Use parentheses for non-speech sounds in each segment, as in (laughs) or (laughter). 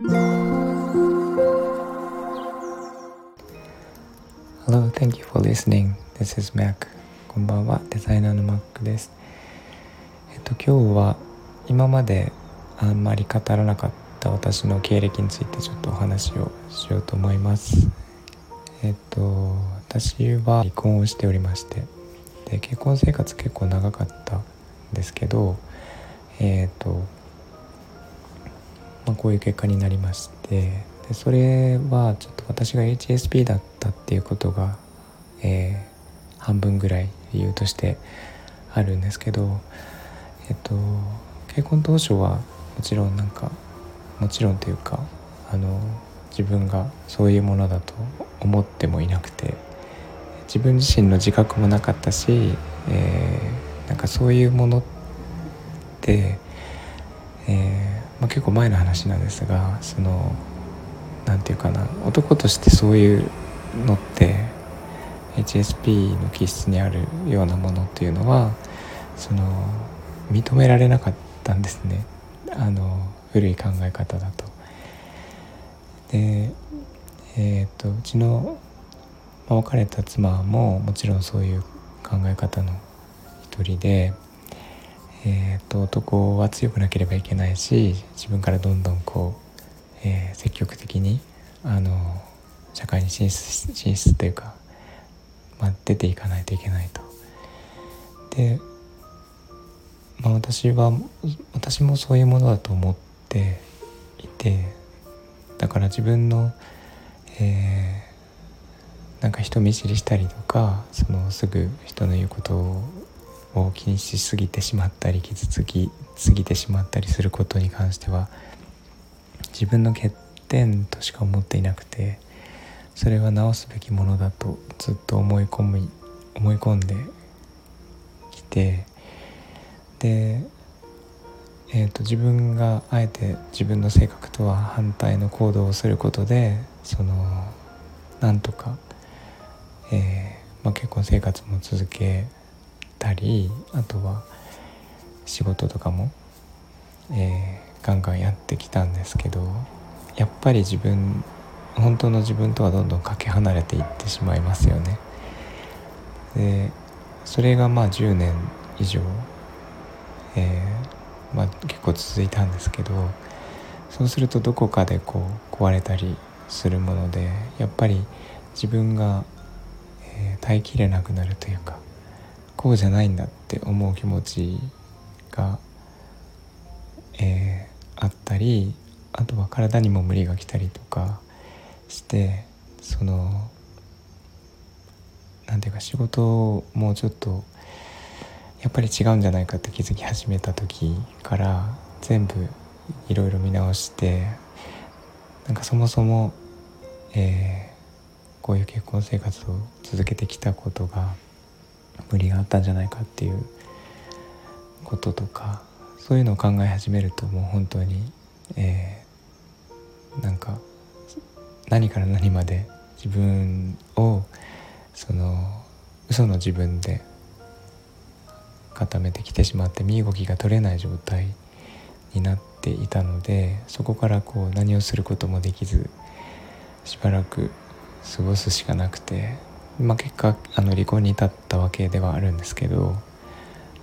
Hello, thank you for listening. This is Mac. こんばんは、デザイナーの Mac です。えっと、今日は今まであんまり語らなかった私の経歴についてちょっとお話をしようと思います。えっと、私は離婚をしておりまして、で結婚生活結構長かったんですけど、えっと、まあ、こういう結果になりましてでそれはちょっと私が HSP だったっていうことが、えー、半分ぐらい理由としてあるんですけど、えっと、結婚当初はもちろんなんかもちろんというかあの自分がそういうものだと思ってもいなくて自分自身の自覚もなかったし、えー、なんかそういうものって、えーまあ、結構前の話なんですがその何て言うかな男としてそういうのって HSP の気質にあるようなものっていうのはその認められなかったんですねあの古い考え方だと。でえーと、うちの、ま、別れた妻ももちろんそういう考え方の一人で、えーと男は強くなければいけないし自分からどんどんこうえー、積極的にあの社会に進出進出というか、まあ、出ていかないといけないと。で、まあ、私は私もそういうものだと思っていてだから自分の、えー、なんか人見知りしたりとかそのすぐ人の言うことをを気にしすぎてしまったり傷つきすぎてしまったりすることに関しては自分の欠点としか思っていなくてそれは直すべきものだとずっと思い込み思い込んできてで、えーと、自分があえて自分の性格とは反対の行動をすることでそのなんとか、えー、まあ、結婚生活も続けたりあとは仕事とかも、えーガンガンやってきたんですけどやっぱり自分本当の自分とはどんどんかけ離れていってしまいますよね。でそれがまあ10年以上、えー、まあ、結構続いたんですけどそうするとどこかでこう壊れたりするものでやっぱり自分が、えー、耐えきれなくなるというかこうじゃないんだって思う気持ちが、えあったりあとは体にも無理が来たりとかしてその何ていうか仕事をもうちょっとやっぱり違うんじゃないかって気づき始めた時から全部いろいろ見直してなんかそもそも、えー、こういう結婚生活を続けてきたことが無理があったんじゃないかっていうこととかそういうのを考え始めるともう本当に、えー、なんか何から何まで自分をその嘘の自分で固めてきてしまって身動きが取れない状態になっていたのでそこからこう何をすることもできずしばらく過ごすしかなくて、まあ、結果あの離婚に至ったわけではあるんですけど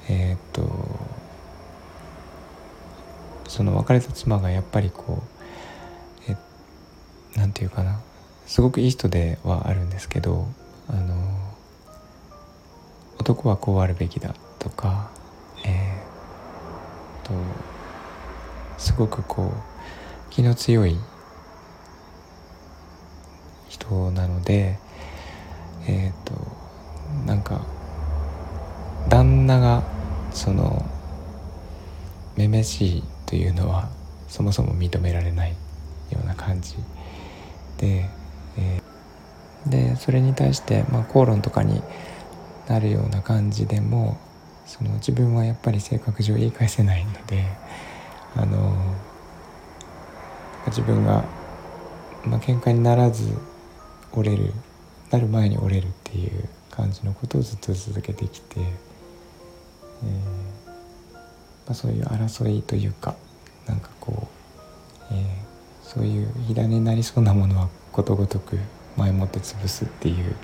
えー、っとその別れた妻がやっぱりこうえなんていうかなすごくいい人ではあるんですけどあの男はこうあるべきだとかえー、とすごくこう気の強い人なのでえっ、ー、となんか旦那がそのめめしいというのはそもそも認められないような感じ。で、えー、でそれに対して、まあ、口論とかになるような感じでもその自分はやっぱり性格上言い返せないのであの自分が、まあ喧嘩にならず折れるなる前に折れるっていう感じのことをずっと続けてきて、えーまあ、そういう争いというかなんかこう、えー、そういう火種になりそうなものはことごとく前もって潰すっていう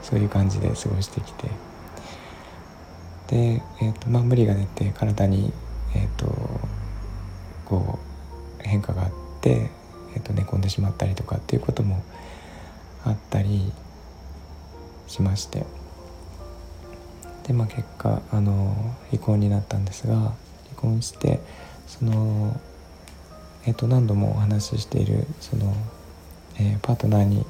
そういう感じで過ごしてきてで、えーとまあ、無理が出て体に、えーと、こう変化があって、えーと寝込んでしまったりとかっていうこともあったりしまして。で、まあ、結果あの離婚になったんですが離婚してその、えー、と何度もお話ししているその、えー、パートナーに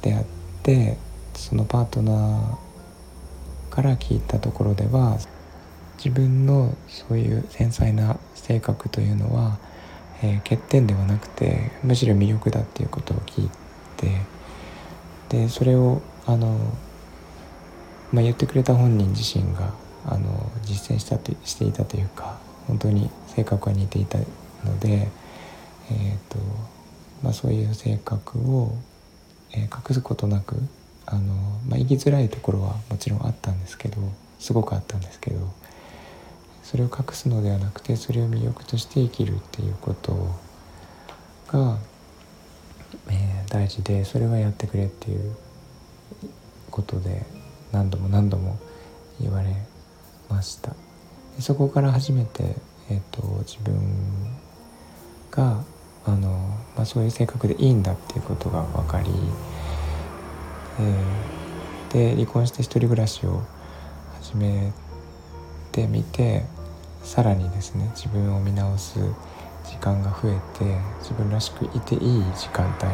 出会ってそのパートナーから聞いたところでは自分のそういう繊細な性格というのは、えー、欠点ではなくてむしろ魅力だっていうことを聞いてでそれをあの、まあ、言ってくれた本人自身があの実践したとしていたというか本当に性格が似ていたので、えーとまあ、そういう性格を、えー、隠すことなくあの、まあ、生きづらいところはもちろんあったんですけどすごくあったんですけどそれを隠すのではなくてそれを魅力として生きるっていうことが、えー、大事でそれはやってくれっていうことで何度も何度も言われました。そこから初めて、えーと、自分があの、まあ、そういう性格でいいんだっていうことが分かり、えー、で離婚して一人暮らしを始めてみてさらにですね自分を見直す時間が増えて自分らしくいていい時間帯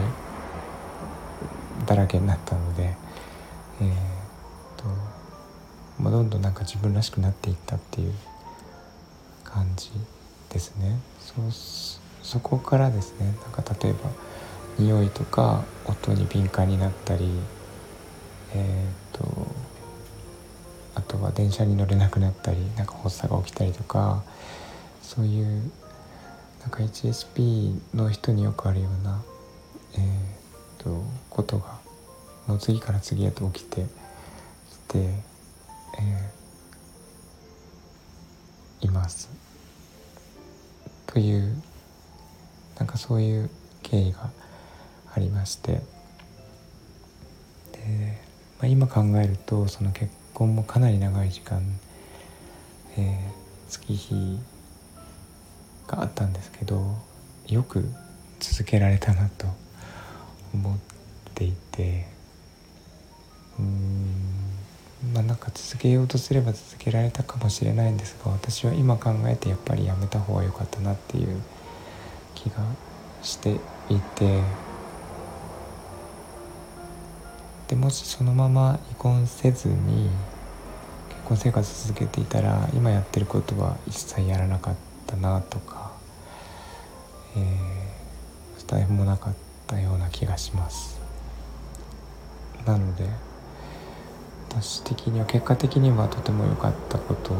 だらけになったので、えーとまあ、どんどんなんか自分らしくなっていったっていう感じですね。そそこからですねなんか例えば匂いとか音に敏感になったりえーと、とあとは電車に乗れなくなったりなんか発作が起きたりとかそういうなんか HSP の人によくあるような、えーと、ことがの次から次へと起きてきて、えー、います。というなんかそういう経緯がありましてで、まあ、今考えるとその結婚もかなり長い時間、えー、月日があったんですけどよく続けられたなと思っていてうんまあなんか続けようとすれば続けられたかもしれないんですが私は今考えてやっぱりやめた方が良かったなっていう気がしていてでもしそのまま離婚せずに結婚生活続けていたら今やってることは一切やらなかった。ったなとか、えー、スタイフもなかったような気がします。なので私的には結果的にはとても良かったこと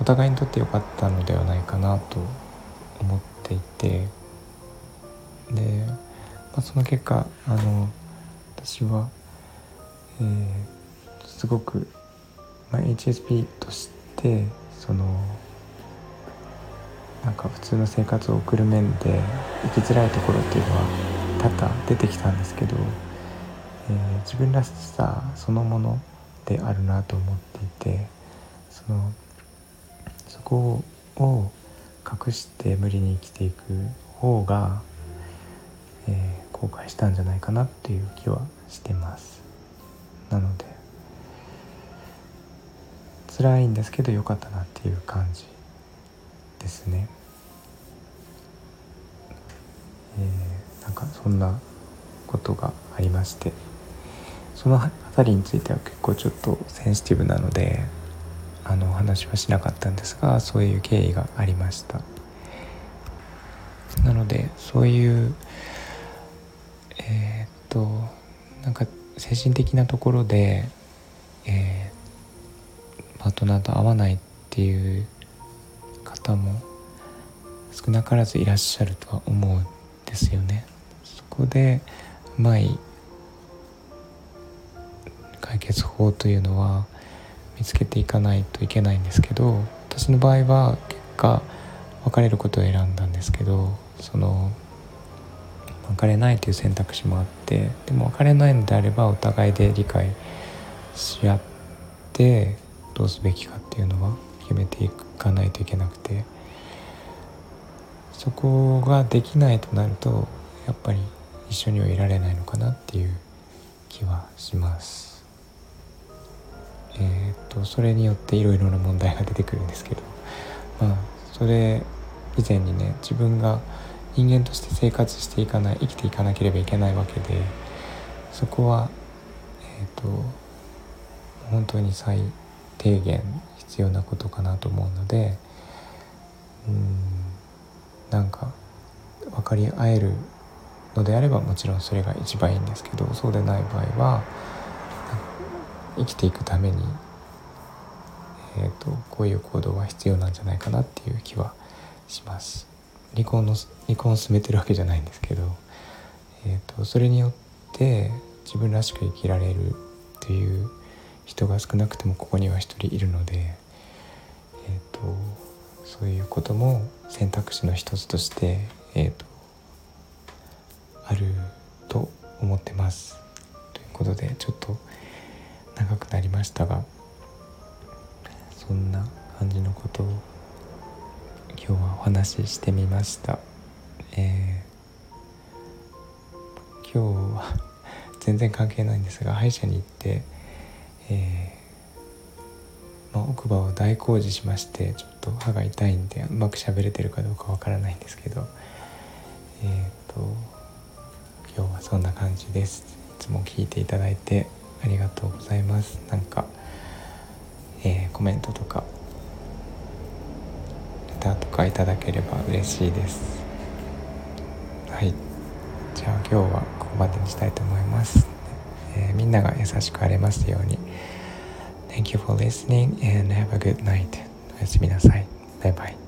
お互いにとって良かったのではないかなと思っていてで、まあ、その結果あの私は、えー、すごく、まあ、HSP としてそのなんか普通の生活を送る面で生きづらいところっていうのは多々出てきたんですけど、えー、自分らしさそのものであるなと思っていてそのそこを隠して無理に生きていく方が、えー、後悔したんじゃないかなっていう気はしてます。なので辛いんですけど良かったなっていう感じ。ですね。えー、なんかそんなことがありましてその辺りについては結構ちょっとセンシティブなのであのお話はしなかったんですがそういう経緯がありました。なのでそういうえー、っとなんか精神的なところで、えー、パートナーと合わないっていう方も少なからずいらっしゃるとは思うんですよね。そこでうまい解決法というのは見つけていかないといけないんですけど私の場合は結果別れることを選んだんですけどその別れないという選択肢もあってでも別れないのであればお互いで理解し合ってどうすべきかっていうのは決めていかないといけなくてそこができないとなるとやっぱり一緒にはいられないのかなっていう気はします。えー、っとそれによっていろいろな問題が出てくるんですけどまあそれ以前にね自分が人間として生活していかない生きていかなければいけないわけでそこはえっ、ー、と本当に最低限必要なことかなと思うのでうんなんか分かり合えるのであればもちろんそれが一番いいんですけどそうでない場合は生きていくために、えーと、こういう行動は必要なんじゃないかなっていう気はします。離婚の離婚を進めてるわけじゃないんですけど、えーと、それによって自分らしく生きられるっていう人が少なくてもここには一人いるので、えーと、そういうことも選択肢の一つとして、えー、とあると思ってます。ということでちょっと長くなりましたがそんな感じのことを今日はお話ししてみました、えー、今日は (laughs) 全然関係ないんですが歯医者に行って、えー、まあ、奥歯を大工事しましてちょっと歯が痛いんでうまく喋れてるかどうかわからないんですけどえっ、と今日はそんな感じです。いつも聞いていただいてありがとうございます。なんか、えー、コメントとかレタとかいただければ嬉しいです。はい。じゃあ今日はここまでにしたいと思います、えー、みんなが優しくありますように Thank you for listening and have a good night おやすみなさいバイバイ